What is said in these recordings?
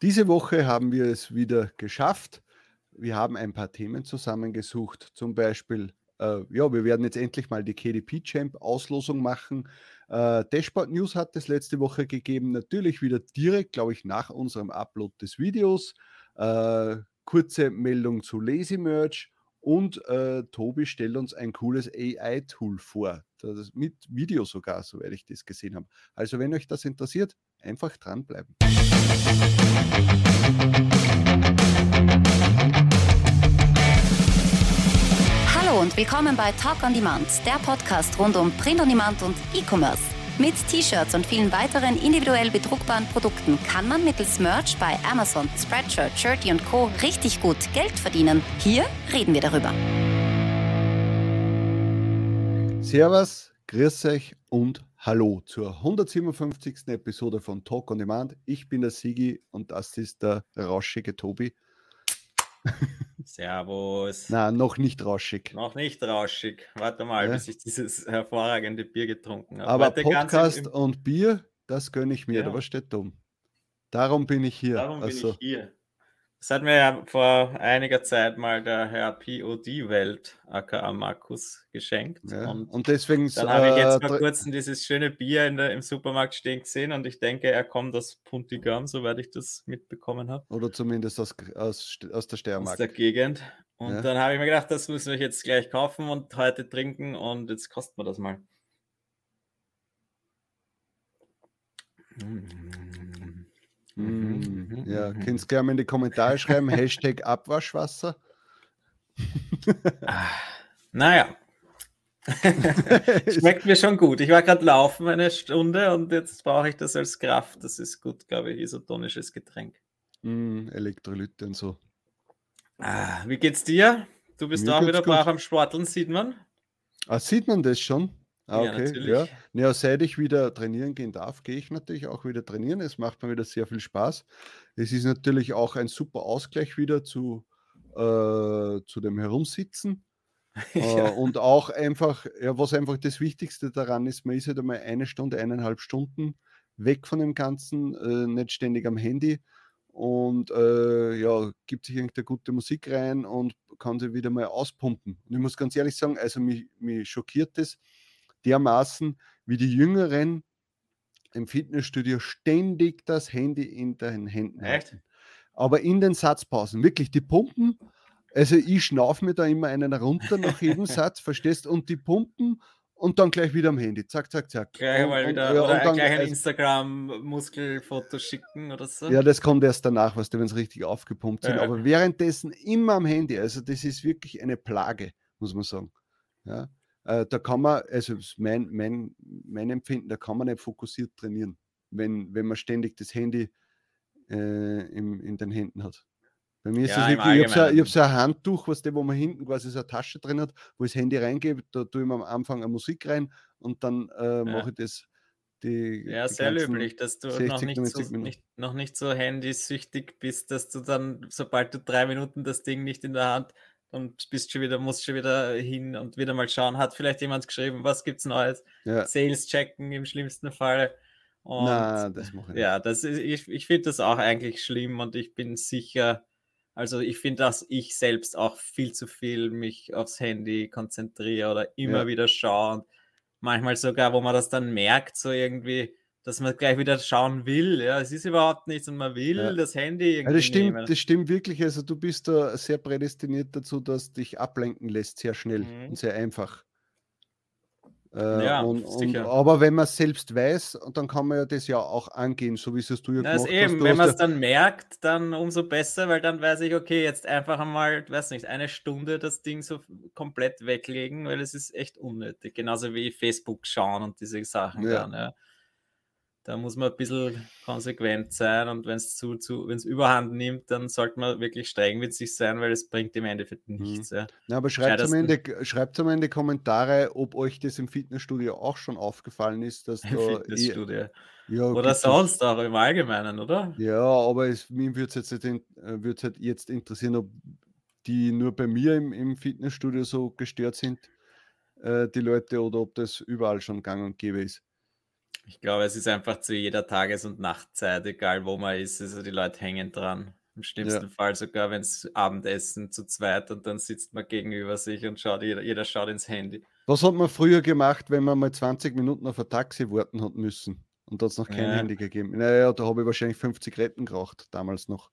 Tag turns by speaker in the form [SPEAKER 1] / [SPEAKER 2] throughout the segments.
[SPEAKER 1] Diese Woche haben wir es wieder geschafft. Wir haben ein paar Themen zusammengesucht. Zum Beispiel, äh, ja, wir werden jetzt endlich mal die KDP Champ Auslosung machen. Äh, Dashboard News hat es letzte Woche gegeben. Natürlich wieder direkt, glaube ich, nach unserem Upload des Videos. Äh, kurze Meldung zu Lazy Merge und äh, Tobi stellt uns ein cooles AI-Tool vor. Das mit Video sogar, soweit ich das gesehen habe. Also, wenn euch das interessiert, einfach dranbleiben.
[SPEAKER 2] Hallo und willkommen bei Talk on Demand, der Podcast rund um Print on Demand und E-Commerce. Mit T-Shirts und vielen weiteren individuell bedruckbaren Produkten kann man mittels Merch bei Amazon, Spreadshirt, Shirty und Co. richtig gut Geld verdienen. Hier reden wir darüber.
[SPEAKER 1] Servus, grüß euch und hallo zur 157. Episode von Talk on Demand. Ich bin der Sigi und das ist der rauschige Tobi.
[SPEAKER 3] Servus.
[SPEAKER 1] Na, noch nicht rauschig.
[SPEAKER 3] Noch nicht rauschig. Warte mal, ja. bis ich dieses hervorragende Bier getrunken habe.
[SPEAKER 1] Aber Heute Podcast und Bier, das gönne ich mir. Ja. Da was steht dumm. Darum bin ich hier.
[SPEAKER 3] Darum also, bin ich hier. Das hat mir ja vor einiger Zeit mal der Herr POD-Welt, aka Markus, geschenkt.
[SPEAKER 1] Ja, und, und, deswegen.
[SPEAKER 3] Dann habe ich jetzt vor kurzem dieses schöne Bier der, im Supermarkt stehen gesehen und ich denke, er kommt aus Puntigam, soweit ich das mitbekommen habe.
[SPEAKER 1] Oder zumindest aus, aus, aus der Steiermark. Aus
[SPEAKER 3] der Gegend. Und ja. dann habe ich mir gedacht, das müssen wir jetzt gleich kaufen und heute trinken und jetzt kosten wir das mal.
[SPEAKER 1] Mm. Mhm. Ja, mhm. könnt ihr gerne in die Kommentare schreiben, Hashtag Abwaschwasser.
[SPEAKER 3] ah, naja. Schmeckt mir schon gut. Ich war gerade laufen eine Stunde und jetzt brauche ich das als Kraft. Das ist gut, glaube ich, isotonisches Getränk.
[SPEAKER 1] Mm, Elektrolyte und so.
[SPEAKER 3] Ah, wie geht's dir? Du bist mir auch wieder brav am Sporteln, sieht man?
[SPEAKER 1] Ah, sieht man das schon? Ah, okay, ja. ja. seit ich wieder trainieren gehen darf, gehe ich natürlich auch wieder trainieren. Es macht mir wieder sehr viel Spaß. Es ist natürlich auch ein super Ausgleich wieder zu, äh, zu dem Herumsitzen. Äh, ja. und auch einfach, ja, was einfach das Wichtigste daran ist, man ist halt einmal eine Stunde, eineinhalb Stunden weg von dem Ganzen, äh, nicht ständig am Handy und äh, ja, gibt sich irgendeine gute Musik rein und kann sie wieder mal auspumpen. Und ich muss ganz ehrlich sagen, also mich, mich schockiert das, dermaßen, wie die Jüngeren im Fitnessstudio ständig das Handy in den Händen
[SPEAKER 3] Echt? halten.
[SPEAKER 1] Aber in den Satzpausen, wirklich, die pumpen. Also ich schnaufe mir da immer einen runter nach jedem Satz, verstehst? Und die pumpen und dann gleich wieder am Handy. Zack, zack, zack.
[SPEAKER 3] Gleich mal und, wieder, und, oder dann, gleich ein Instagram-Muskelfoto schicken oder so.
[SPEAKER 1] Ja, das kommt erst danach, was wenn es richtig aufgepumpt sind. Ja. Aber währenddessen immer am Handy. Also das ist wirklich eine Plage, muss man sagen. Ja. Äh, da kann man, also mein, mein, mein Empfinden, da kann man nicht fokussiert trainieren, wenn, wenn man ständig das Handy äh, im, in den Händen hat. Bei mir ist ja, es wirklich, ich habe so, hab so, ein Handtuch, was der, wo man hinten quasi so eine Tasche drin hat, wo ich das Handy reingebe, da tue ich mir am Anfang eine Musik rein und dann äh, mache ja. ich das. Die,
[SPEAKER 3] ja,
[SPEAKER 1] die
[SPEAKER 3] sehr löblich, dass du 60, noch, nicht so, nicht, noch nicht so handysüchtig bist, dass du dann, sobald du drei Minuten das Ding nicht in der Hand und bist schon wieder, musst schon wieder hin und wieder mal schauen. Hat vielleicht jemand geschrieben, was gibt's Neues? Ja. Sales checken im schlimmsten Fall.
[SPEAKER 1] Und Na, das mache
[SPEAKER 3] ich. Ja, das ist, ich, ich finde das auch eigentlich schlimm und ich bin sicher, also ich finde, dass ich selbst auch viel zu viel mich aufs Handy konzentriere oder immer ja. wieder schaue und manchmal sogar, wo man das dann merkt, so irgendwie, dass man gleich wieder schauen will. Ja, es ist überhaupt nichts und man will ja. das Handy
[SPEAKER 1] irgendwie. Ja, das, stimmt, nehmen. das stimmt wirklich. Also, du bist da sehr prädestiniert dazu, dass dich ablenken lässt, sehr schnell mhm. und sehr einfach. Äh, ja, und, und, aber wenn man es selbst weiß, dann kann man ja das ja auch angehen, so wie es du ja
[SPEAKER 3] das gemacht eben, hast. Du wenn man es dann merkt, dann umso besser, weil dann weiß ich, okay, jetzt einfach einmal, weiß nicht, eine Stunde das Ding so komplett weglegen, weil es ist echt unnötig. Genauso wie Facebook schauen und diese Sachen ja. dann. Ja da muss man ein bisschen konsequent sein und wenn es zu, zu, wenn es überhand nimmt, dann sollte man wirklich streng mit sich sein, weil es bringt im Endeffekt mhm. nichts. Ja.
[SPEAKER 1] ja aber schreibt am, Ende, schreibt am Ende Kommentare, ob euch das im Fitnessstudio auch schon aufgefallen ist, dass
[SPEAKER 3] Im da Fitnessstudio. Ja, oder sonst auch im Allgemeinen, oder?
[SPEAKER 1] Ja, aber es, mir würde es jetzt, äh, halt jetzt interessieren, ob die nur bei mir im, im Fitnessstudio so gestört sind, äh, die Leute, oder ob das überall schon gang und gäbe ist.
[SPEAKER 3] Ich glaube, es ist einfach zu jeder Tages- und Nachtzeit, egal wo man ist. Also die Leute hängen dran. Im schlimmsten ja. Fall sogar, wenn es Abendessen zu zweit und dann sitzt man gegenüber sich und schaut, jeder, jeder schaut ins Handy.
[SPEAKER 1] Was hat man früher gemacht, wenn man mal 20 Minuten auf ein Taxi warten hat müssen? Und da hat es noch kein ja. Handy gegeben. Naja, da habe ich wahrscheinlich 50 Zigaretten geraucht, damals noch.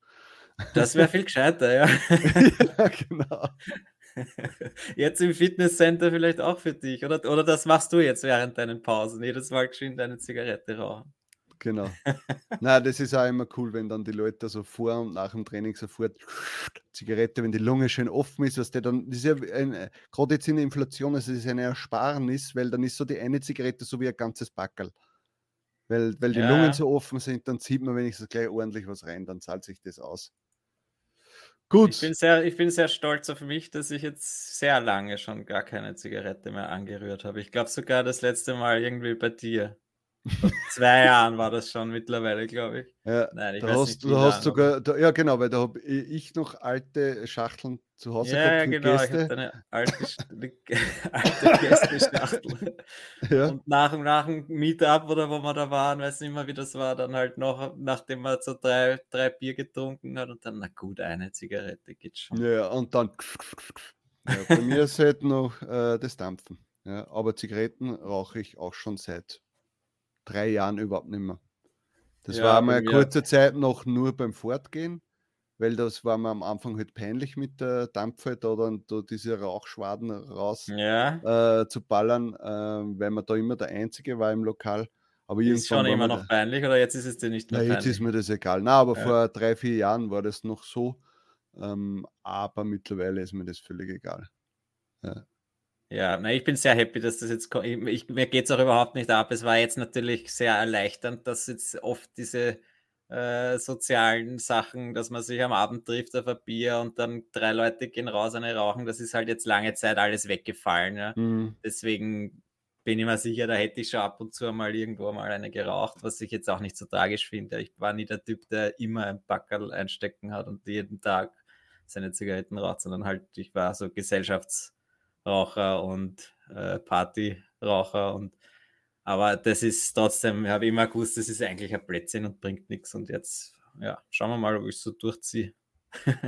[SPEAKER 3] Das wäre viel gescheiter, ja. ja, genau. Jetzt im Fitnesscenter vielleicht auch für dich, oder? Oder das machst du jetzt während deinen Pausen, jedes Mal geschwind eine Zigarette rauchen.
[SPEAKER 1] Genau. Na, das ist auch immer cool, wenn dann die Leute so vor und nach dem Training sofort Zigarette, wenn die Lunge schön offen ist, was der dann, das ist ja ein, gerade jetzt in der Inflation, also es ist eine Ersparnis, weil dann ist so die eine Zigarette so wie ein ganzes Backel. Weil, weil die ja. Lungen so offen sind, dann zieht man wenigstens gleich ordentlich was rein, dann zahlt sich das aus.
[SPEAKER 3] Gut. Ich bin, sehr, ich bin sehr stolz auf mich, dass ich jetzt sehr lange schon gar keine Zigarette mehr angerührt habe. Ich glaube sogar das letzte Mal irgendwie bei dir. Vor zwei Jahren war das schon mittlerweile, glaube ich.
[SPEAKER 1] Ja, Nein, ich da hast, nicht, du hast sogar, da, ja genau, weil da habe ich noch alte Schachteln zu Hause
[SPEAKER 3] ja, gehabt. Ja, genau, Gäste. ich habe eine alte, alte Gästeschachtel. ja. Und nach, nach dem Meetup oder wo wir da waren, weiß nicht mehr, wie das war, dann halt noch, nachdem man so drei, drei Bier getrunken hat und dann, na gut, eine Zigarette geht schon.
[SPEAKER 1] Ja, und dann ja, bei mir ist halt noch äh, das Dampfen. Ja, aber Zigaretten rauche ich auch schon seit drei Jahren überhaupt nicht mehr. Das ja, war mal eine kurze Zeit noch nur beim Fortgehen, weil das war mir am Anfang halt peinlich mit der Dampfe, da dann da diese Rauchschwaden raus ja. äh, zu ballern, äh, weil man da immer der Einzige war im Lokal.
[SPEAKER 3] Aber ist schon immer noch peinlich oder jetzt ist es dir nicht
[SPEAKER 1] mehr na, peinlich? Jetzt ist mir das egal. Na, aber ja. vor drei, vier Jahren war das noch so. Ähm, aber mittlerweile ist mir das völlig egal.
[SPEAKER 3] Ja. Ja, na, ich bin sehr happy, dass das jetzt kommt. Ich, mir geht es auch überhaupt nicht ab. Es war jetzt natürlich sehr erleichternd, dass jetzt oft diese äh, sozialen Sachen, dass man sich am Abend trifft auf ein Bier und dann drei Leute gehen raus, eine rauchen, das ist halt jetzt lange Zeit alles weggefallen. Ja? Mhm. Deswegen bin ich mir sicher, da hätte ich schon ab und zu mal irgendwo mal eine geraucht, was ich jetzt auch nicht so tragisch finde. Ich war nie der Typ, der immer ein Backerl einstecken hat und jeden Tag seine Zigaretten raucht, sondern halt, ich war so Gesellschafts- Raucher und äh, Partyraucher und aber das ist trotzdem, ich habe immer gewusst, das ist eigentlich ein Plätzchen und bringt nichts. Und jetzt, ja, schauen wir mal, ob ich so durchziehe.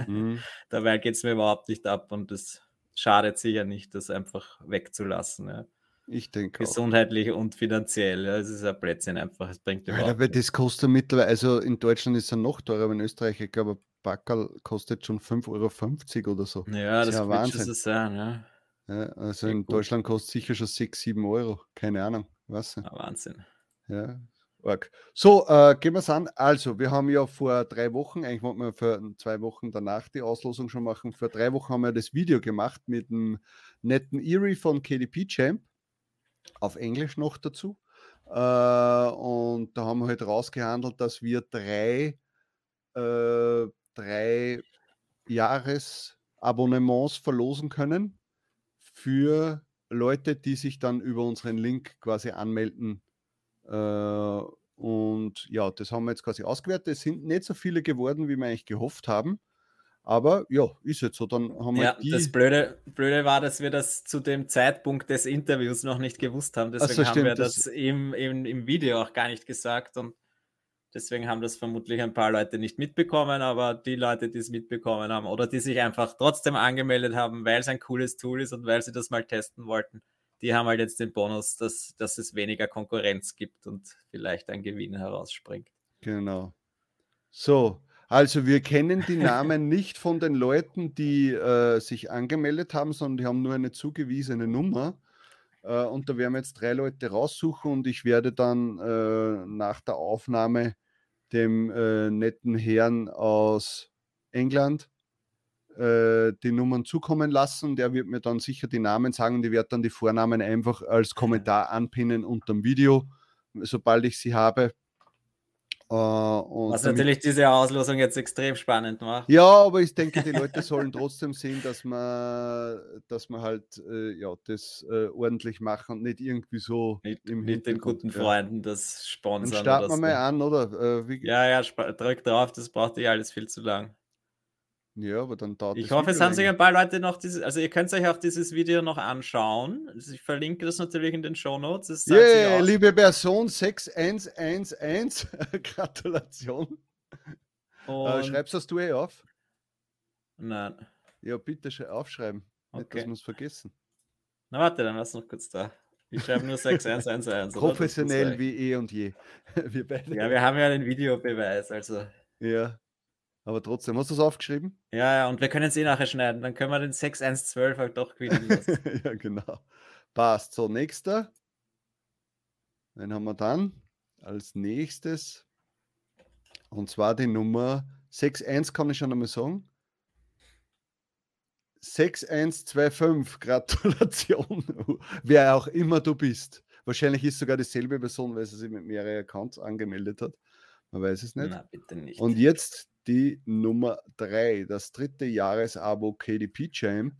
[SPEAKER 3] Mhm. Dabei geht es mir überhaupt nicht ab und es schadet sicher nicht, das einfach wegzulassen. Ja.
[SPEAKER 1] Ich denke
[SPEAKER 3] Gesundheitlich auch. und finanziell. Ja, es ist ein Plätzchen einfach. Es bringt
[SPEAKER 1] überhaupt ja, aber das kostet mittlerweile, also in Deutschland ist es noch teurer, aber in Österreich, ich glaube, Backerl kostet schon 5,50 Euro oder so.
[SPEAKER 3] Ja, das, das ja wird so sein, ja.
[SPEAKER 1] Ja, also in gut. Deutschland kostet sicher schon 6, 7 Euro. Keine Ahnung. Was?
[SPEAKER 3] Ja, Wahnsinn.
[SPEAKER 1] Ja, arg. So, äh, gehen wir es an. Also, wir haben ja vor drei Wochen, eigentlich wollten wir für zwei Wochen danach die Auslosung schon machen. Vor drei Wochen haben wir das Video gemacht mit dem netten Erie von KDP Champ. Auf Englisch noch dazu. Äh, und da haben wir halt rausgehandelt, dass wir drei, äh, drei Jahresabonnements verlosen können für Leute, die sich dann über unseren Link quasi anmelden. Äh, und ja, das haben wir jetzt quasi ausgewertet. Es sind nicht so viele geworden, wie wir eigentlich gehofft haben. Aber ja, ist jetzt so. Dann haben wir
[SPEAKER 3] ja, die... das Blöde, Blöde war, dass wir das zu dem Zeitpunkt des Interviews noch nicht gewusst haben. Deswegen so, haben wir das, das im, im, im Video auch gar nicht gesagt. Und Deswegen haben das vermutlich ein paar Leute nicht mitbekommen, aber die Leute, die es mitbekommen haben oder die sich einfach trotzdem angemeldet haben, weil es ein cooles Tool ist und weil sie das mal testen wollten, die haben halt jetzt den Bonus, dass, dass es weniger Konkurrenz gibt und vielleicht ein Gewinn herausspringt.
[SPEAKER 1] Genau. So, also wir kennen die Namen nicht von den Leuten, die äh, sich angemeldet haben, sondern die haben nur eine zugewiesene Nummer. Äh, und da werden wir jetzt drei Leute raussuchen und ich werde dann äh, nach der Aufnahme dem äh, netten Herrn aus England äh, die Nummern zukommen lassen. Der wird mir dann sicher die Namen sagen und ich werde dann die Vornamen einfach als Kommentar anpinnen unter dem Video, sobald ich sie habe.
[SPEAKER 3] Uh, Was natürlich diese Auslosung jetzt extrem spannend macht.
[SPEAKER 1] Ja, aber ich denke, die Leute sollen trotzdem sehen, dass man, dass man halt äh, ja, das äh, ordentlich machen und nicht irgendwie so
[SPEAKER 3] mit, mit den guten ja. Freunden das sponsern.
[SPEAKER 1] Dann starten wir mal an, oder?
[SPEAKER 3] Äh, ja, ja, drück drauf, das braucht eh alles viel zu lang.
[SPEAKER 1] Ja, aber dann dauert
[SPEAKER 3] Ich hoffe, es haben sich ein paar Leute noch dieses, also ihr könnt euch auch dieses Video noch anschauen. Also ich verlinke das natürlich in den Show Notes.
[SPEAKER 1] Yeah, liebe Person 6111, Gratulation. Äh, schreibst das du eh auf?
[SPEAKER 3] Nein.
[SPEAKER 1] Ja, bitte aufschreiben. Okay. Nicht, dass wir es vergessen.
[SPEAKER 3] Na warte, dann lass noch kurz da. Ich schreibe nur 6111.
[SPEAKER 1] Professionell wie eh und je. Wir
[SPEAKER 3] beide. Ja, wir haben ja einen Videobeweis, also.
[SPEAKER 1] Ja. Aber trotzdem, hast du es aufgeschrieben?
[SPEAKER 3] Ja, ja, und wir können es eh nachher schneiden. Dann können wir den 6112 halt doch gewinnen lassen.
[SPEAKER 1] ja, genau. Passt. So, nächster. Den haben wir dann als nächstes. Und zwar die Nummer 61 kann ich schon einmal sagen. 6125, Gratulation. Wer auch immer du bist. Wahrscheinlich ist sogar dieselbe Person, weil sie sich mit mehreren Accounts angemeldet hat. Man weiß es nicht.
[SPEAKER 3] Na, bitte nicht.
[SPEAKER 1] Und jetzt die Nummer 3, das dritte Jahresabo KDP Champ.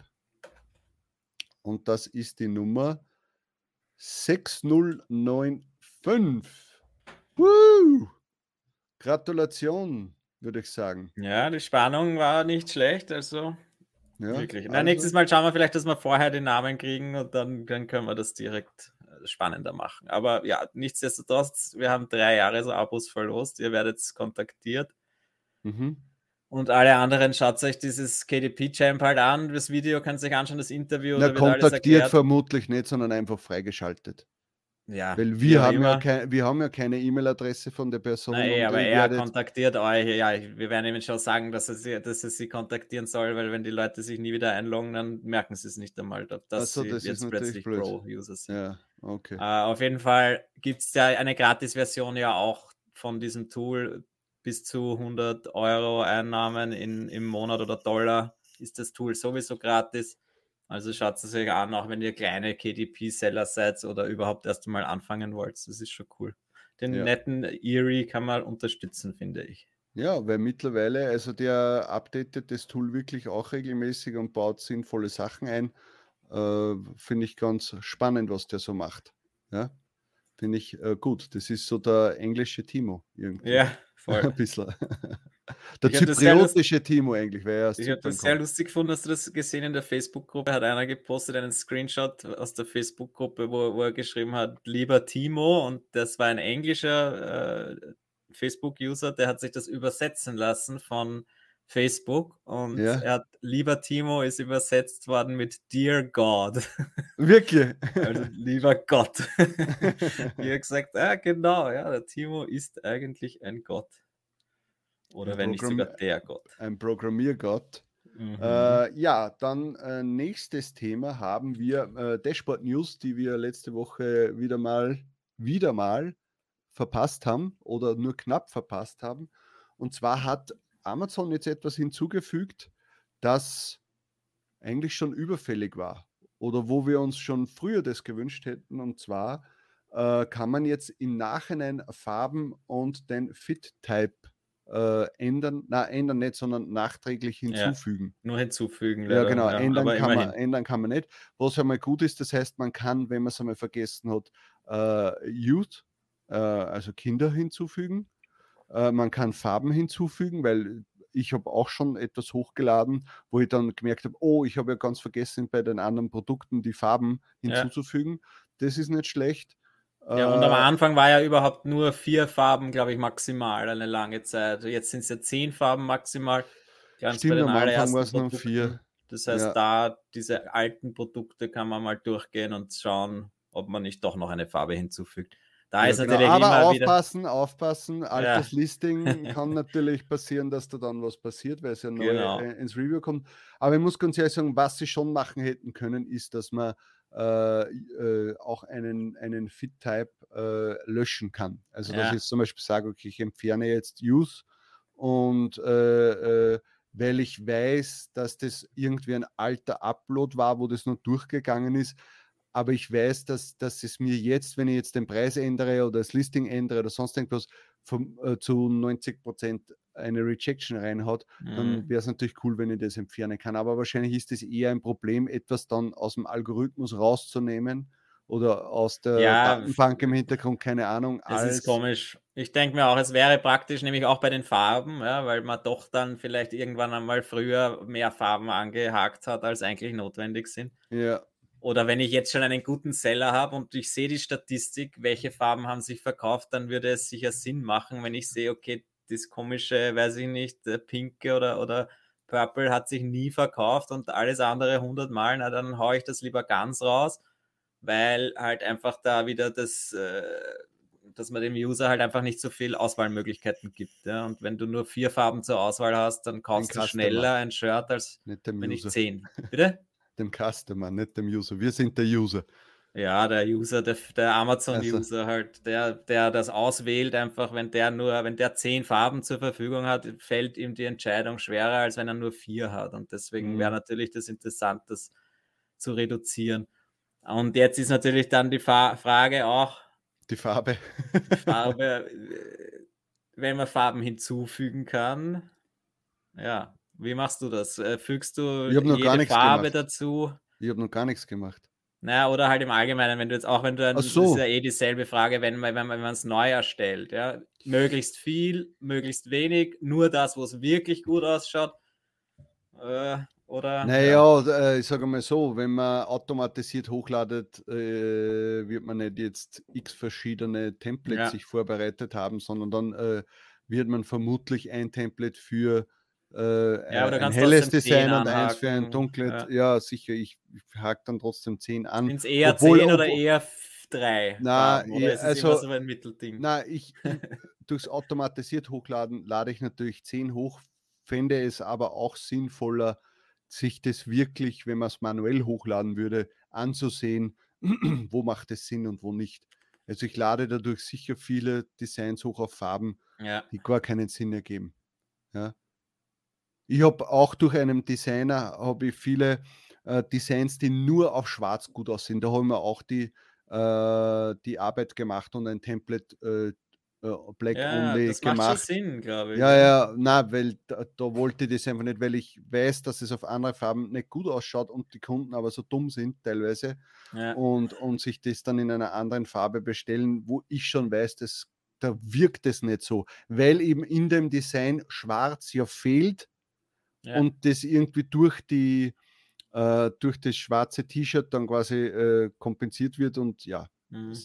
[SPEAKER 1] Und das ist die Nummer 6095. Woo! Gratulation, würde ich sagen.
[SPEAKER 3] Ja, die Spannung war nicht schlecht, also
[SPEAKER 1] ja,
[SPEAKER 3] wirklich. Also, nächstes Mal schauen wir vielleicht, dass wir vorher den Namen kriegen und dann, dann können wir das direkt äh, spannender machen. Aber ja, nichtsdestotrotz, wir haben drei Jahre so Abos verlost. Ihr werdet kontaktiert.
[SPEAKER 1] Mhm.
[SPEAKER 3] Und alle anderen schaut euch dieses KDP-Champ halt an. Das Video könnt ihr euch anschauen, das Interview.
[SPEAKER 1] Na, kontaktiert vermutlich nicht, sondern einfach freigeschaltet.
[SPEAKER 3] Ja,
[SPEAKER 1] Weil wir haben ja, kein, wir haben ja keine E-Mail-Adresse von der Person.
[SPEAKER 3] Nein, aber er werdet... kontaktiert euch. Ja, wir werden ihm schon sagen, dass er, sie, dass er sie kontaktieren soll, weil wenn die Leute sich nie wieder einloggen, dann merken sie es nicht einmal, dass
[SPEAKER 1] so, das
[SPEAKER 3] sie jetzt plötzlich Pro-User sind.
[SPEAKER 1] Ja, okay. Uh,
[SPEAKER 3] auf jeden Fall gibt es ja eine Gratis-Version ja auch von diesem Tool. Bis zu 100 Euro Einnahmen in, im Monat oder Dollar ist das Tool sowieso gratis. Also schaut es euch an, auch wenn ihr kleine KDP-Seller seid oder überhaupt erst einmal anfangen wollt. Das ist schon cool. Den ja. netten Erie kann man unterstützen, finde ich.
[SPEAKER 1] Ja, weil mittlerweile, also der updatet das Tool wirklich auch regelmäßig und baut sinnvolle Sachen ein. Äh, finde ich ganz spannend, was der so macht. Ja, finde ich äh, gut. Das ist so der englische Timo
[SPEAKER 3] irgendwie. Ja, voll.
[SPEAKER 1] Ein bisschen. Der zypriotische Timo eigentlich wäre
[SPEAKER 3] Ich habe das sehr lustig gefunden, dass du das gesehen in der Facebook-Gruppe. Hat einer gepostet einen Screenshot aus der Facebook-Gruppe, wo, wo, er geschrieben hat, lieber Timo, und das war ein englischer äh, Facebook-User, der hat sich das übersetzen lassen von Facebook und ja. er hat, lieber Timo ist übersetzt worden mit Dear God.
[SPEAKER 1] Wirklich?
[SPEAKER 3] Also lieber Gott. Wie er gesagt, ja genau, ja, der Timo ist eigentlich ein Gott. Oder ein wenn nicht sogar der Gott.
[SPEAKER 1] Ein Programmiergott. Mhm. Äh, ja, dann äh, nächstes Thema haben wir äh, Dashboard News, die wir letzte Woche wieder mal, wieder mal verpasst haben oder nur knapp verpasst haben. Und zwar hat Amazon jetzt etwas hinzugefügt, das eigentlich schon überfällig war oder wo wir uns schon früher das gewünscht hätten. Und zwar äh, kann man jetzt im Nachhinein Farben und den Fit-Type äh, ändern, na ändern nicht, sondern nachträglich hinzufügen.
[SPEAKER 3] Ja, nur hinzufügen.
[SPEAKER 1] Leider. Ja, genau, ja, ändern, kann man, ändern kann man nicht. Was einmal gut ist, das heißt, man kann, wenn man es einmal vergessen hat, äh, Youth, äh, also Kinder hinzufügen. Äh, man kann Farben hinzufügen, weil ich habe auch schon etwas hochgeladen, wo ich dann gemerkt habe, oh, ich habe ja ganz vergessen, bei den anderen Produkten die Farben hinzuzufügen. Ja. Das ist nicht schlecht.
[SPEAKER 3] Ja, und am äh, Anfang war ja überhaupt nur vier Farben, glaube ich, maximal eine lange Zeit. Jetzt sind es ja zehn Farben maximal.
[SPEAKER 1] Ganz Stimmt, am Anfang war es nur vier.
[SPEAKER 3] Das heißt, ja. da diese alten Produkte kann man mal durchgehen und schauen, ob man nicht doch noch eine Farbe hinzufügt. Da ja, ist genau. natürlich
[SPEAKER 1] Aber aufpassen, wieder... aufpassen. Altes ja. Listing kann natürlich passieren, dass da dann was passiert, weil es ja neu genau. Äh, ins Review kommt. Aber ich muss ganz ehrlich sagen, was sie schon machen hätten können, ist, dass man äh, äh, auch einen, einen Fit-Type äh, löschen kann. Also ja. dass ich zum Beispiel sage, okay, ich entferne jetzt Use und äh, äh, weil ich weiß, dass das irgendwie ein alter Upload war, wo das noch durchgegangen ist, aber ich weiß, dass, dass es mir jetzt, wenn ich jetzt den Preis ändere oder das Listing ändere oder sonst irgendwas, vom, äh, zu 90 Prozent eine Rejection reinhaut, mhm. dann wäre es natürlich cool, wenn ich das entfernen kann. Aber wahrscheinlich ist es eher ein Problem, etwas dann aus dem Algorithmus rauszunehmen oder aus der ja, Datenbank im Hintergrund, keine Ahnung.
[SPEAKER 3] Es ist komisch. Ich denke mir auch, es wäre praktisch, nämlich auch bei den Farben, ja, weil man doch dann vielleicht irgendwann einmal früher mehr Farben angehakt hat, als eigentlich notwendig sind.
[SPEAKER 1] Ja.
[SPEAKER 3] Oder wenn ich jetzt schon einen guten Seller habe und ich sehe die Statistik, welche Farben haben sich verkauft, dann würde es sicher Sinn machen, wenn ich sehe, okay, das komische, weiß ich nicht, pinke oder, oder Purple hat sich nie verkauft und alles andere 100 Mal, na dann haue ich das lieber ganz raus, weil halt einfach da wieder das, äh, dass man dem User halt einfach nicht so viel Auswahlmöglichkeiten gibt. Ja? Und wenn du nur vier Farben zur Auswahl hast, dann kaufst du schneller ein Shirt, als wenn ich zehn. Bitte?
[SPEAKER 1] Dem Customer, nicht dem User. Wir sind der User.
[SPEAKER 3] Ja, der User, der, der Amazon-User also. halt, der, der das auswählt, einfach, wenn der nur, wenn der zehn Farben zur Verfügung hat, fällt ihm die Entscheidung schwerer, als wenn er nur vier hat. Und deswegen mhm. wäre natürlich das interessant, das zu reduzieren. Und jetzt ist natürlich dann die Fa Frage auch.
[SPEAKER 1] Die Farbe.
[SPEAKER 3] Die Farbe, äh, wenn man Farben hinzufügen kann. Ja, wie machst du das? Äh, fügst du
[SPEAKER 1] jede
[SPEAKER 3] Farbe gemacht. dazu?
[SPEAKER 1] Ich habe noch gar nichts gemacht.
[SPEAKER 3] Naja, oder halt im Allgemeinen, wenn du jetzt auch, wenn du dann,
[SPEAKER 1] so.
[SPEAKER 3] das ist ja eh dieselbe Frage, wenn man wenn es neu erstellt, ja, möglichst viel, möglichst wenig, nur das, wo es wirklich gut ausschaut, äh, oder?
[SPEAKER 1] Naja, ja. Äh, ich sage mal so, wenn man automatisiert hochladet, äh, wird man nicht jetzt x verschiedene Templates ja. sich vorbereitet haben, sondern dann äh, wird man vermutlich ein Template für äh, ja, ein helles Design und eins für ein dunkles. Ja, ja sicher, ich, ich hake dann trotzdem 10 an.
[SPEAKER 3] Sind es eher obwohl, 10 oder eher 3?
[SPEAKER 1] Na, ich, also, so ein Mittelding? Na, ich, durchs automatisiert Hochladen lade ich natürlich 10 hoch, fände es aber auch sinnvoller, sich das wirklich, wenn man es manuell hochladen würde, anzusehen, wo macht es Sinn und wo nicht. Also ich lade dadurch sicher viele Designs hoch auf Farben, ja. die gar keinen Sinn ergeben. Ja. Ich habe auch durch einen Designer habe ich viele äh, Designs, die nur auf Schwarz gut aussehen. Da haben wir auch die, äh, die Arbeit gemacht und ein Template äh, äh Black ja, Only das gemacht. Macht
[SPEAKER 3] schon Sinn, glaube ich.
[SPEAKER 1] Ja, ja, na, weil da, da, wollte ich das einfach nicht, weil ich weiß, dass es auf andere Farben nicht gut ausschaut und die Kunden aber so dumm sind teilweise ja. und, und sich das dann in einer anderen Farbe bestellen, wo ich schon weiß, dass da wirkt es nicht so, weil eben in dem Design schwarz ja fehlt ja. und das irgendwie durch die äh, durch das schwarze T-Shirt dann quasi äh, kompensiert wird und ja. Mhm.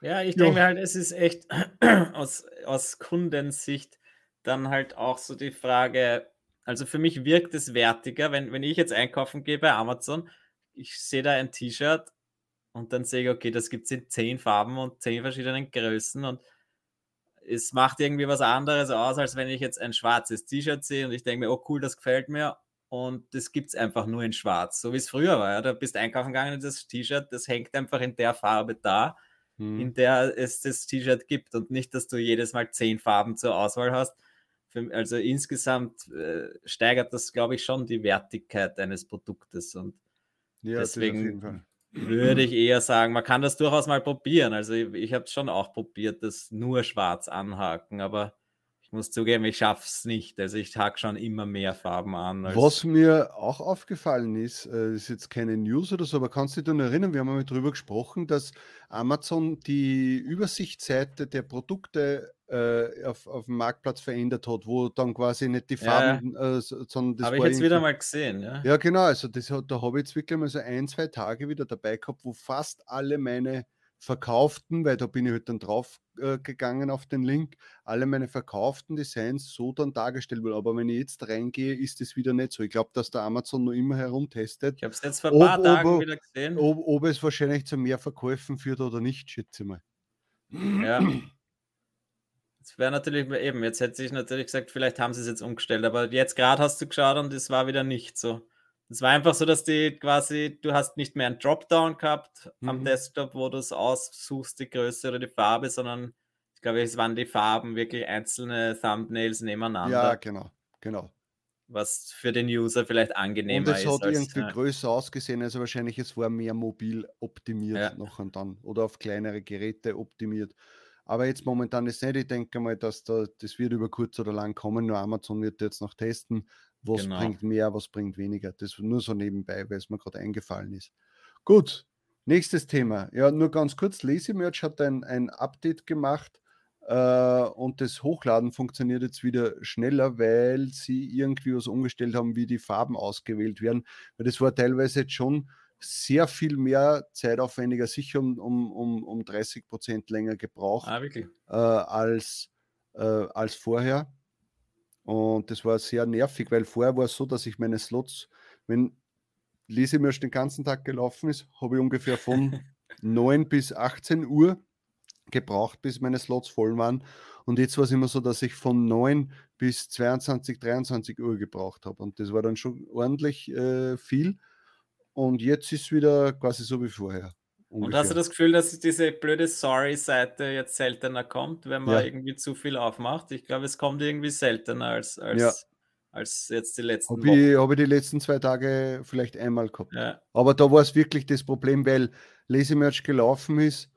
[SPEAKER 3] Ja, ich denke halt, es ist echt aus, aus Kundensicht dann halt auch so die Frage, also für mich wirkt es wertiger, wenn, wenn ich jetzt einkaufen gehe bei Amazon, ich sehe da ein T-Shirt und dann sehe ich, okay, das gibt es in zehn Farben und zehn verschiedenen Größen und es macht irgendwie was anderes aus, als wenn ich jetzt ein schwarzes T-Shirt sehe und ich denke mir, oh cool, das gefällt mir. Und das gibt es einfach nur in schwarz, so wie es früher war. Ja? Da bist einkaufen gegangen und das T-Shirt, das hängt einfach in der Farbe da, hm. in der es das T-Shirt gibt und nicht, dass du jedes Mal zehn Farben zur Auswahl hast. Für, also insgesamt äh, steigert das, glaube ich, schon die Wertigkeit eines Produktes und ja, deswegen würde ich eher sagen, man kann das durchaus mal probieren. Also ich, ich habe es schon auch probiert, das nur schwarz anhaken, aber muss zugeben, ich schaffe es nicht. Also ich hake schon immer mehr Farben an.
[SPEAKER 1] Was mir auch aufgefallen ist, äh, ist jetzt keine News oder so, aber kannst du dich noch erinnern, wir haben mal darüber gesprochen, dass Amazon die Übersichtsseite der Produkte äh, auf, auf dem Marktplatz verändert hat, wo dann quasi nicht die Farben, ja,
[SPEAKER 3] äh, sondern das Habe ich jetzt wieder mal gesehen, ja.
[SPEAKER 1] Ja, genau, also das, da habe ich jetzt wirklich mal so ein, zwei Tage wieder dabei gehabt, wo fast alle meine verkauften, weil da bin ich halt dann drauf äh, gegangen auf den Link, alle meine verkauften Designs so dann dargestellt wurden. Aber wenn ich jetzt reingehe, ist das wieder nicht so. Ich glaube, dass der Amazon noch immer herumtestet.
[SPEAKER 3] Ich habe es jetzt vor ein paar ob, Tagen ob, wieder gesehen.
[SPEAKER 1] Ob, ob, es wahrscheinlich zu mehr Verkäufen führt oder nicht, schätze ich mal.
[SPEAKER 3] Ja. Es wäre natürlich eben, jetzt hätte ich natürlich gesagt, vielleicht haben sie es jetzt umgestellt, aber jetzt gerade hast du geschaut und es war wieder nicht so. Es war einfach so, dass die quasi, du hast nicht mehr ein Dropdown gehabt mhm. am Desktop, wo du es aussuchst, die Größe oder die Farbe, sondern ich glaube, es waren die Farben wirklich einzelne Thumbnails nebeneinander.
[SPEAKER 1] Ja, genau, genau.
[SPEAKER 3] Was für den User vielleicht angenehmer ist.
[SPEAKER 1] Und es hat als, irgendwie ja. größer ausgesehen, also wahrscheinlich es war mehr mobil optimiert ja. noch und dann oder auf kleinere Geräte optimiert. Aber jetzt momentan ist nicht. Ich denke mal, dass da, das wird über kurz oder lang kommen. Nur Amazon wird jetzt noch testen, was genau. bringt mehr, was bringt weniger. Das nur so nebenbei, weil es mir gerade eingefallen ist. Gut, Nächstes Thema. Ja, nur ganz kurz. Lazy Merch hat ein, ein Update gemacht äh, und das Hochladen funktioniert jetzt wieder schneller, weil sie irgendwie was umgestellt haben, wie die Farben ausgewählt werden. Weil das war teilweise jetzt schon sehr viel mehr zeitaufwendiger, sicher um, um, um, um 30 Prozent länger gebraucht
[SPEAKER 3] ah, äh,
[SPEAKER 1] als, äh, als vorher. Und das war sehr nervig, weil vorher war es so, dass ich meine Slots, wenn Lesemirsch den ganzen Tag gelaufen ist, habe ich ungefähr von 9 bis 18 Uhr gebraucht, bis meine Slots voll waren. Und jetzt war es immer so, dass ich von 9 bis 22, 23 Uhr gebraucht habe. Und das war dann schon ordentlich äh, viel. Und jetzt ist es wieder quasi so wie vorher.
[SPEAKER 3] Ungefähr. Und hast du das Gefühl, dass diese blöde Sorry-Seite jetzt seltener kommt, wenn man ja. irgendwie zu viel aufmacht? Ich glaube, es kommt irgendwie seltener als, als, ja. als jetzt die letzten
[SPEAKER 1] ich, habe ich die letzten zwei Tage vielleicht einmal gehabt. Ja. Aber da war es wirklich das Problem, weil Lesemerch gelaufen ist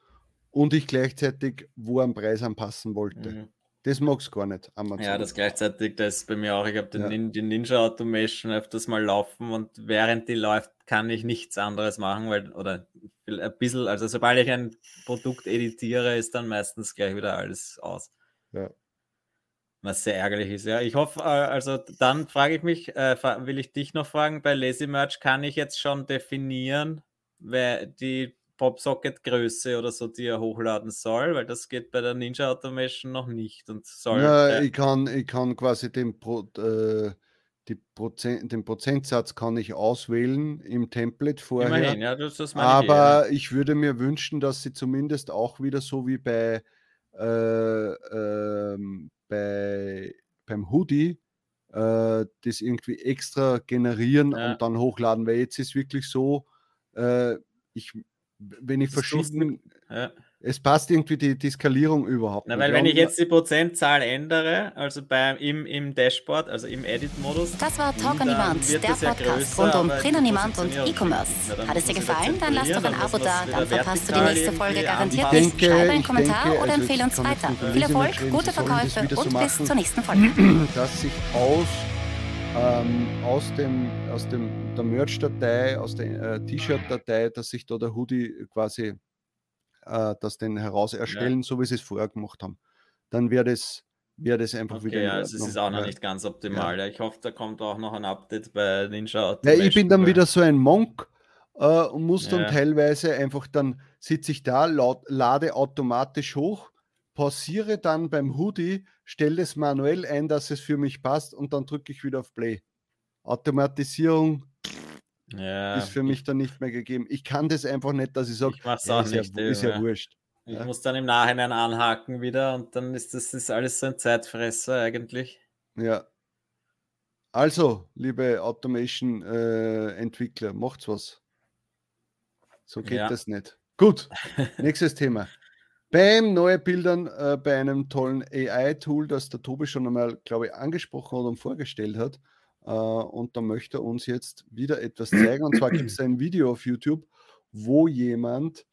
[SPEAKER 1] und ich gleichzeitig wo am Preis anpassen wollte. Mhm. Das mag es gar nicht.
[SPEAKER 3] Amazon. Ja, das gleichzeitig, das ist bei mir auch. Ich habe ja. die Ninja Automation öfters mal laufen und während die läuft, kann ich nichts anderes machen, weil, oder ein bisschen, also sobald ich ein Produkt editiere, ist dann meistens gleich wieder alles aus.
[SPEAKER 1] Ja.
[SPEAKER 3] Was sehr ärgerlich ist. Ja, ich hoffe, äh, also dann frage ich mich, äh, will ich dich noch fragen, bei Lazy Merch kann ich jetzt schon definieren, wer die Popsocket-Größe oder so, die er hochladen soll, weil das geht bei der Ninja Automation noch nicht und soll.
[SPEAKER 1] Ja, ich kann, ich kann quasi den, Pro, äh, die Prozent, den Prozentsatz kann ich auswählen im Template vorher. Immerhin, ja, das, das Aber ich, ja. ich, würde mir wünschen, dass sie zumindest auch wieder so wie bei, äh, ähm, bei beim Hoodie äh, das irgendwie extra generieren ja. und dann hochladen, weil jetzt ist wirklich so, äh, ich wenn ich verschieden. Ja. Es passt irgendwie die, die Skalierung überhaupt
[SPEAKER 3] Na, nicht. Weil wenn ich jetzt die Prozentzahl ändere, also beim, im, im Dashboard, also im Edit-Modus.
[SPEAKER 2] Das war Talk on Demand, der Podcast größer, rund um Print on Demand und E-Commerce. Hat es dir gefallen? Dann lass doch ein Abo da, dann verpasst du die nächste Folge garantiert nicht. Schreibe einen Kommentar denke, oder also empfehle uns weiter. Viel Erfolg, gute Verkäufe und so bis zur nächsten Folge.
[SPEAKER 1] Dass sich aus ähm, aus, dem, aus dem, der Merch-Datei, aus der äh, T-Shirt-Datei, dass sich da der Hoodie quasi äh, das den heraus erstellen, ja. so wie sie es vorher gemacht haben. Dann wäre das, wär das einfach okay, wieder.
[SPEAKER 3] Ja, also es ist auch noch nicht ganz optimal. Ja. Ich hoffe, da kommt auch noch ein Update bei Ninja
[SPEAKER 1] Ja, ich bin dann wieder so ein Monk äh, und muss dann teilweise einfach dann sitze ich da, laut, lade automatisch hoch pausiere dann beim Hoodie, stelle es manuell ein, dass es für mich passt und dann drücke ich wieder auf Play. Automatisierung ja, ist für mich dann nicht mehr gegeben. Ich kann das einfach nicht, dass ich sage,
[SPEAKER 3] ich ja, ist, nicht, ja, ist ja, wurscht. Ich muss dann im Nachhinein anhaken wieder und dann ist das ist alles so ein Zeitfresser eigentlich.
[SPEAKER 1] Ja. Also, liebe Automation-Entwickler, äh, macht's was. So geht das nicht. Gut, nächstes Thema. Neue Bildern äh, bei einem tollen AI-Tool, das der Tobi schon einmal, glaube ich, angesprochen hat und vorgestellt hat. Äh, und da möchte er uns jetzt wieder etwas zeigen. Und zwar gibt es ein Video auf YouTube, wo jemand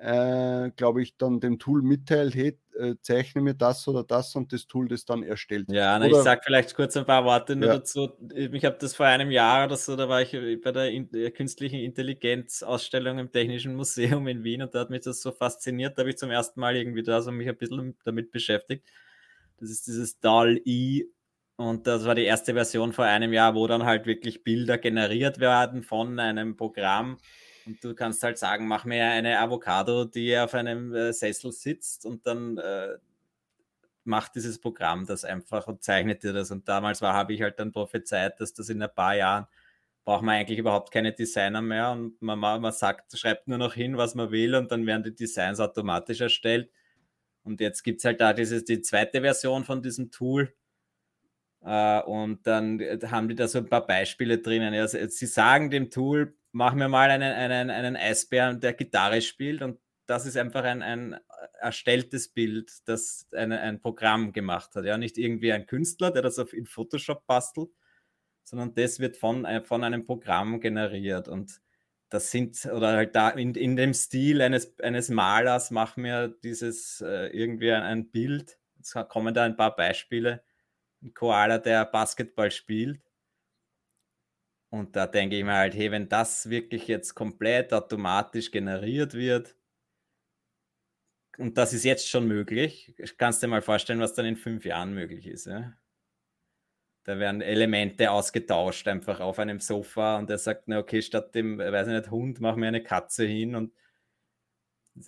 [SPEAKER 1] äh, glaube ich, dann dem Tool mitteilt, hey, äh, zeichne mir das oder das und das Tool das dann erstellt.
[SPEAKER 3] Ja, na, ich sage vielleicht kurz ein paar Worte nur ja. dazu. Ich habe das vor einem Jahr oder so, da war ich bei der, in, der künstlichen Intelligenz-Ausstellung im Technischen Museum in Wien und da hat mich das so fasziniert, da habe ich zum ersten Mal irgendwie da so mich ein bisschen damit beschäftigt. Das ist dieses DAL-I und das war die erste Version vor einem Jahr, wo dann halt wirklich Bilder generiert werden von einem Programm und du kannst halt sagen, mach mir eine Avocado, die auf einem äh, Sessel sitzt und dann äh, macht dieses Programm das einfach und zeichnet dir das. Und damals war, habe ich halt dann prophezeit, dass das in ein paar Jahren braucht man eigentlich überhaupt keine Designer mehr und man, man sagt, schreibt nur noch hin, was man will und dann werden die Designs automatisch erstellt. Und jetzt gibt es halt da dieses, die zweite Version von diesem Tool. Uh, und dann äh, haben die da so ein paar Beispiele drinnen. Also, sie sagen dem Tool, mach mir mal einen, einen, einen Eisbären, der Gitarre spielt und das ist einfach ein, ein erstelltes Bild, das eine, ein Programm gemacht hat. Ja, nicht irgendwie ein Künstler, der das auf, in Photoshop bastelt, sondern das wird von, äh, von einem Programm generiert und das sind, oder halt da in, in dem Stil eines, eines Malers, mach mir dieses äh, irgendwie ein, ein Bild. Jetzt kommen da ein paar Beispiele. Ein Koala, der Basketball spielt Und da denke ich mir halt, hey, wenn das wirklich jetzt komplett automatisch generiert wird, und das ist jetzt schon möglich, kannst du dir mal vorstellen, was dann in fünf Jahren möglich ist. Ja? Da werden Elemente ausgetauscht, einfach auf einem Sofa und er sagt, na okay, statt dem, weiß ich nicht, Hund, mach mir eine Katze hin und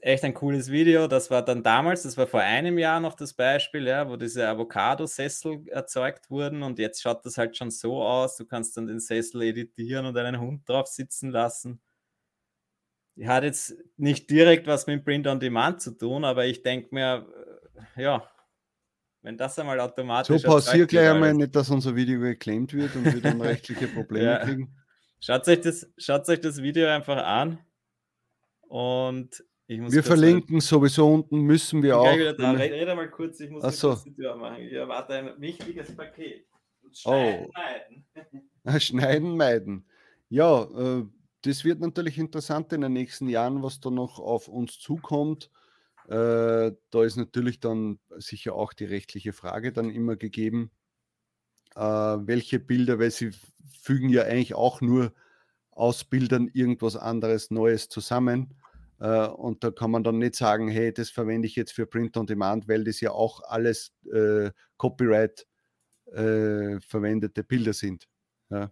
[SPEAKER 3] echt ein cooles Video. Das war dann damals, das war vor einem Jahr noch das Beispiel, ja, wo diese Avocado-Sessel erzeugt wurden und jetzt schaut das halt schon so aus. Du kannst dann den Sessel editieren und einen Hund drauf sitzen lassen. Die hat jetzt nicht direkt was mit Print on Demand zu tun, aber ich denke mir, äh, ja, wenn das einmal automatisch.
[SPEAKER 1] So pausier gleich einmal nicht, dass unser Video geclaimed wird und wir dann rechtliche Probleme ja. kriegen.
[SPEAKER 3] Schaut euch, das, schaut euch das Video einfach an und
[SPEAKER 1] wir verlinken halt, sowieso unten, müssen wir auch.
[SPEAKER 3] Da. Rede mal kurz, ich muss
[SPEAKER 1] so.
[SPEAKER 3] die Tür machen. Ich erwarte ein wichtiges Paket.
[SPEAKER 1] Schneiden, oh. meiden. Schneiden, meiden. Ja, äh, das wird natürlich interessant in den nächsten Jahren, was da noch auf uns zukommt. Äh, da ist natürlich dann sicher auch die rechtliche Frage dann immer gegeben, äh, welche Bilder, weil sie fügen ja eigentlich auch nur aus Bildern irgendwas anderes Neues zusammen. Äh, und da kann man dann nicht sagen, hey, das verwende ich jetzt für Print on Demand, weil das ja auch alles äh, Copyright äh, verwendete Bilder sind. Ja.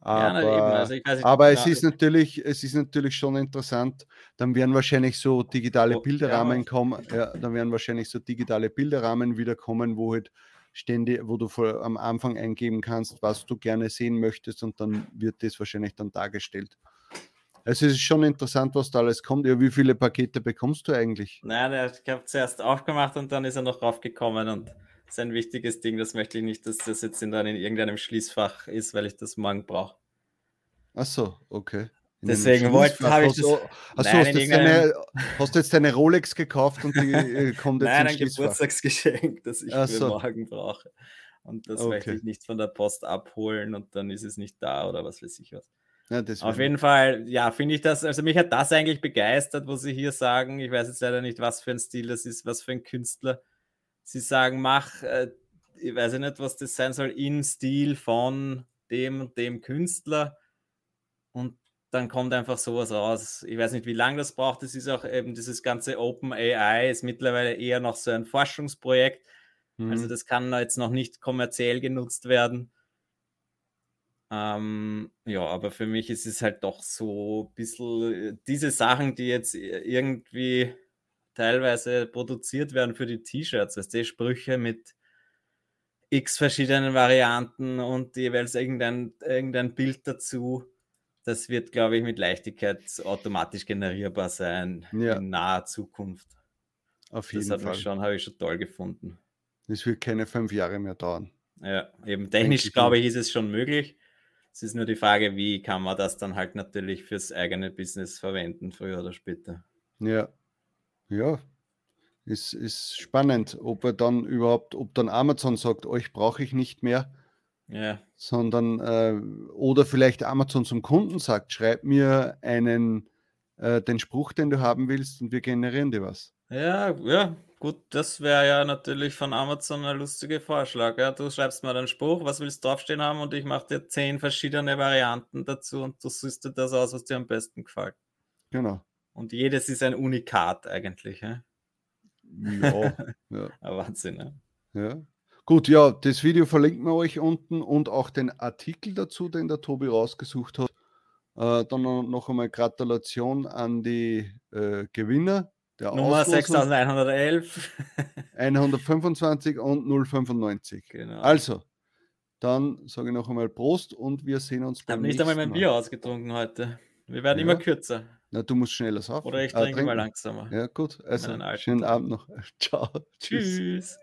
[SPEAKER 1] Aber, ja, also nicht, aber es, ist natürlich, es ist natürlich schon interessant. Dann werden wahrscheinlich so digitale oh, Bilderrahmen kommen. Ja, dann werden wahrscheinlich so digitale Bilderrahmen wieder kommen, wo halt ständig, wo du vor, am Anfang eingeben kannst, was du gerne sehen möchtest, und dann wird das wahrscheinlich dann dargestellt. Also es ist schon interessant, was da alles kommt. Ja, wie viele Pakete bekommst du eigentlich?
[SPEAKER 3] Nein, ich habe zuerst aufgemacht und dann ist er noch draufgekommen und das ist ein wichtiges Ding. Das möchte ich nicht, dass das jetzt in, dann in irgendeinem Schließfach ist, weil ich das morgen brauche.
[SPEAKER 1] Ach so, okay.
[SPEAKER 3] In Deswegen wollte habe ich das.
[SPEAKER 1] Achso, hast, deine, hast du jetzt deine Rolex gekauft und die äh, kommt jetzt
[SPEAKER 3] Nein, ein Geburtstagsgeschenk, das ich Ach für so. morgen brauche. Und das okay. möchte ich nicht von der Post abholen und dann ist es nicht da oder was weiß ich was. Ja, Auf jeden Fall, ja, finde ich das, also mich hat das eigentlich begeistert, wo sie hier sagen, ich weiß jetzt leider nicht, was für ein Stil das ist, was für ein Künstler. Sie sagen, mach, äh, ich weiß nicht, was das sein soll, im Stil von dem und dem Künstler und dann kommt einfach sowas raus. Ich weiß nicht, wie lange das braucht. Es ist auch eben dieses ganze Open AI ist mittlerweile eher noch so ein Forschungsprojekt. Also mhm. Also das kann jetzt noch nicht kommerziell genutzt werden. Ähm, ja, aber für mich ist es halt doch so ein bisschen äh, diese Sachen, die jetzt irgendwie teilweise produziert werden für die T-Shirts, also die Sprüche mit x verschiedenen Varianten und jeweils irgendein, irgendein Bild dazu. Das wird, glaube ich, mit Leichtigkeit automatisch generierbar sein ja. in naher Zukunft.
[SPEAKER 1] Auf jeden
[SPEAKER 3] das
[SPEAKER 1] Fall.
[SPEAKER 3] Schon, habe ich schon toll gefunden.
[SPEAKER 1] Es wird keine fünf Jahre mehr dauern.
[SPEAKER 3] Ja, eben technisch, glaube ich, ist es schon möglich. Es ist nur die Frage, wie kann man das dann halt natürlich fürs eigene Business verwenden, früher oder später.
[SPEAKER 1] Ja, ja, ist, ist spannend, ob er dann überhaupt, ob dann Amazon sagt, euch brauche ich nicht mehr,
[SPEAKER 3] ja.
[SPEAKER 1] sondern äh, oder vielleicht Amazon zum Kunden sagt, schreib mir einen äh, den Spruch, den du haben willst und wir generieren dir was.
[SPEAKER 3] Ja, ja, Gut, das wäre ja natürlich von Amazon ein lustiger Vorschlag. Ja? Du schreibst mal einen Spruch, was willst du draufstehen haben und ich mache dir zehn verschiedene Varianten dazu und du suchst dir das aus, was dir am besten gefällt.
[SPEAKER 1] Genau.
[SPEAKER 3] Und jedes ist ein Unikat eigentlich. Ja,
[SPEAKER 1] ja. ja.
[SPEAKER 3] Wahnsinn. Ja.
[SPEAKER 1] ja. Gut, ja, das Video verlinken wir euch unten und auch den Artikel dazu, den der Tobi rausgesucht hat. Äh, dann noch einmal Gratulation an die äh, Gewinner
[SPEAKER 3] der Nummer 6111.
[SPEAKER 1] 125 und 095.
[SPEAKER 3] Genau.
[SPEAKER 1] Also, dann sage ich noch einmal Prost und wir sehen uns
[SPEAKER 3] beim Ich habe nicht einmal mein Mal. Bier ausgetrunken heute. Wir werden ja. immer kürzer.
[SPEAKER 1] Na, du musst schneller saufen.
[SPEAKER 3] Oder ich trinke ah, mal langsamer.
[SPEAKER 1] Ja, gut. Also, schönen Abend noch. Ciao.
[SPEAKER 3] Tschüss. Tschüss.